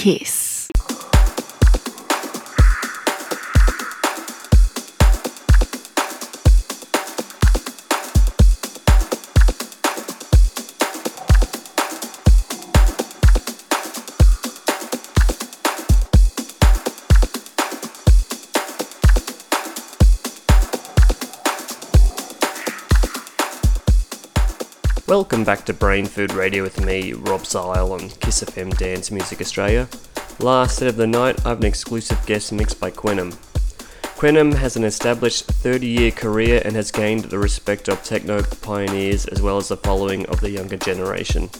Kiss. Welcome back to Brain Food Radio with me, Rob Zile on Kiss FM Dance Music Australia. Last set of the night, I have an exclusive guest mix by Quenum. Quenum has an established 30 year career and has gained the respect of techno pioneers as well as the following of the younger generation.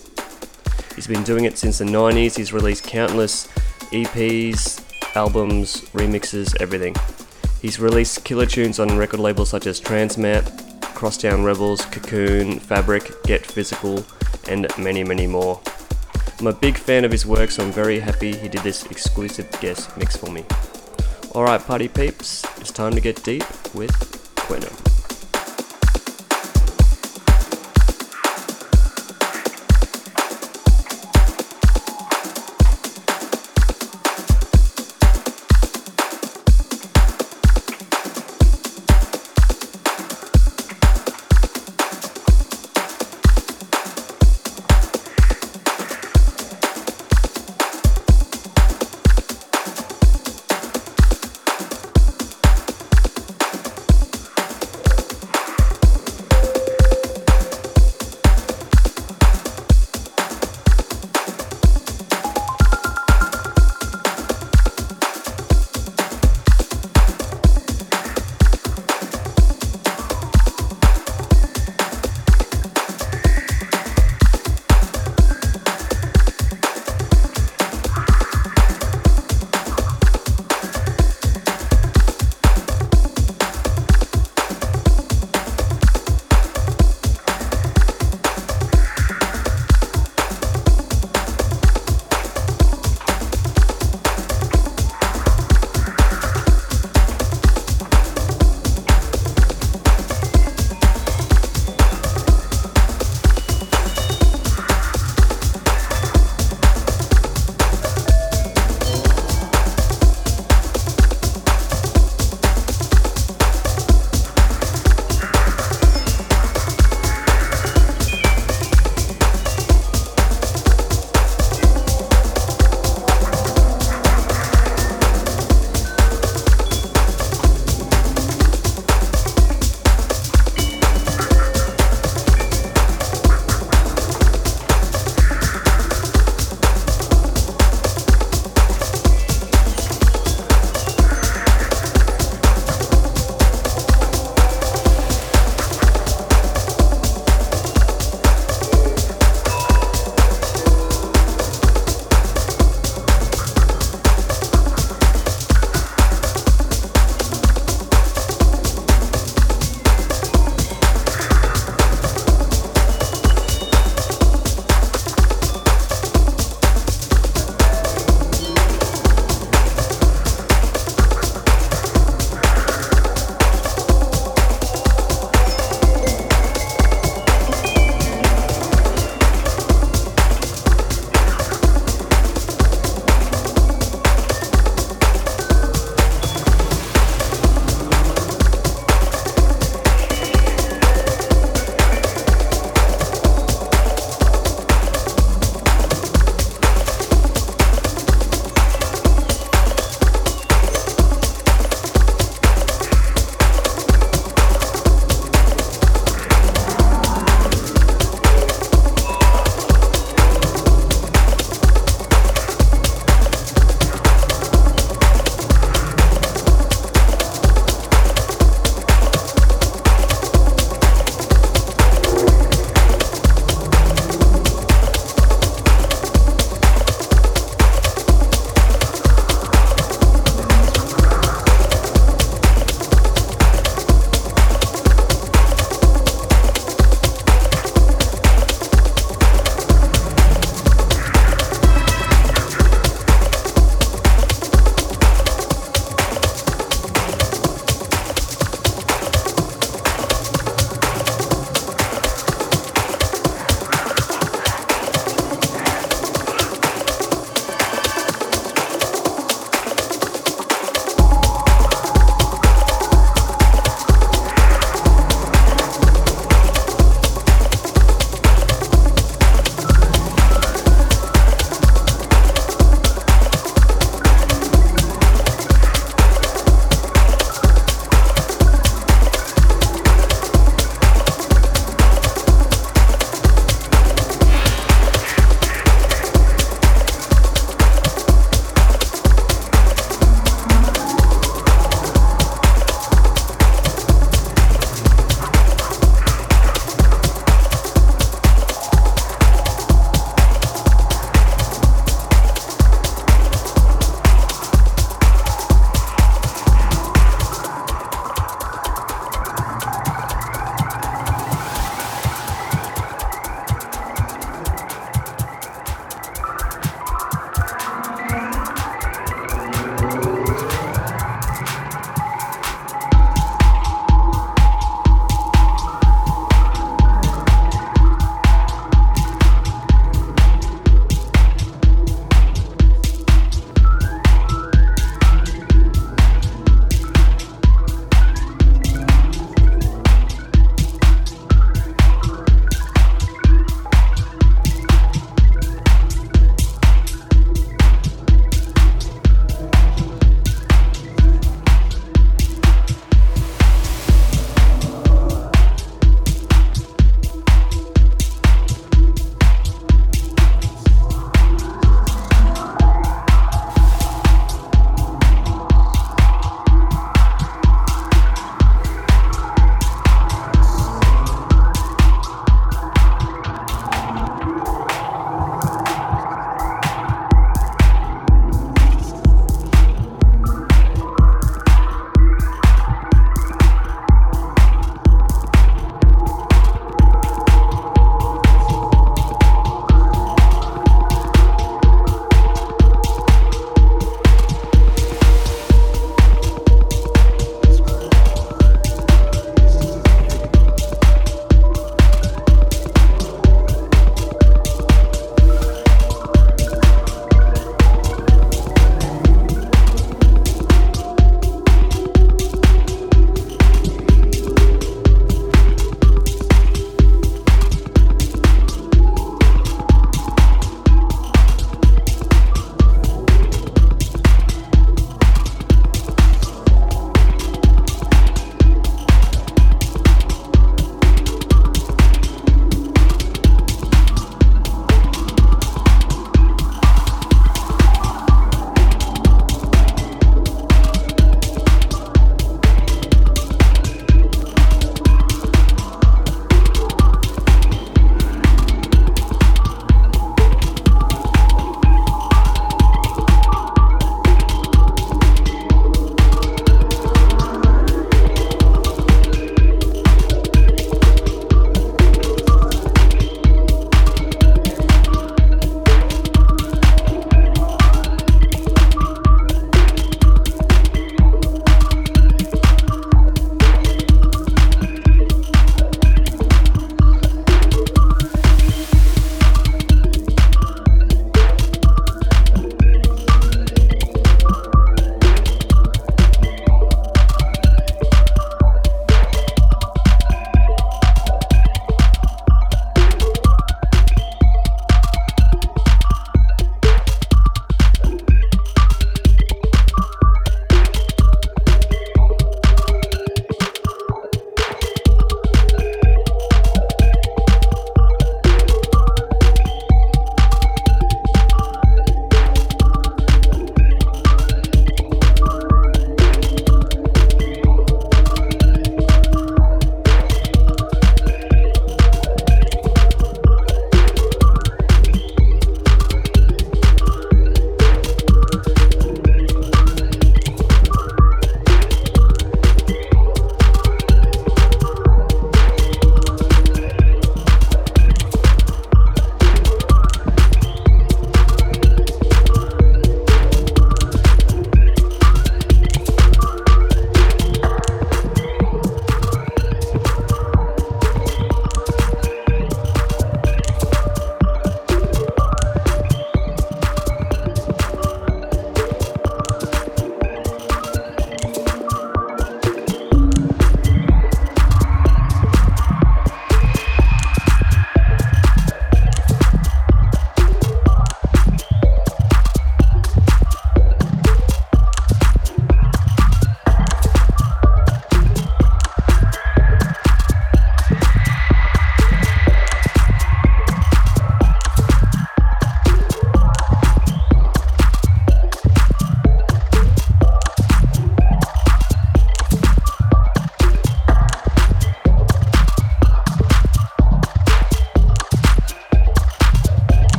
He's been doing it since the 90s, he's released countless EPs, albums, remixes, everything. He's released killer tunes on record labels such as Transmat, Crosstown Rebels, Cocoon, Fabric, Get Physical, and many, many more. I'm a big fan of his work, so I'm very happy he did this exclusive guest mix for me. Alright, party peeps, it's time to get deep with Quenum.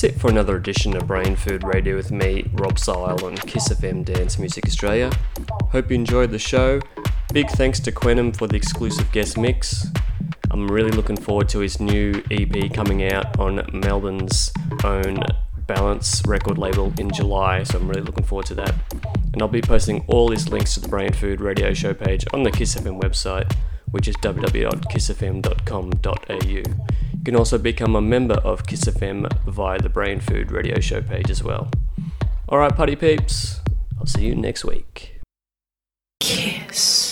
That's it for another edition of Brain Food Radio with me, Rob Zile on Kiss FM Dance Music Australia. Hope you enjoyed the show. Big thanks to Quenum for the exclusive guest mix. I'm really looking forward to his new EP coming out on Melbourne's own Balance record label in July, so I'm really looking forward to that. And I'll be posting all his links to the Brain Food Radio Show page on the Kiss FM website, which is www.kissfm.com.au. You can also become a member of Kiss FM via the Brain Food Radio Show page as well. Alright, party peeps, I'll see you next week. Kiss.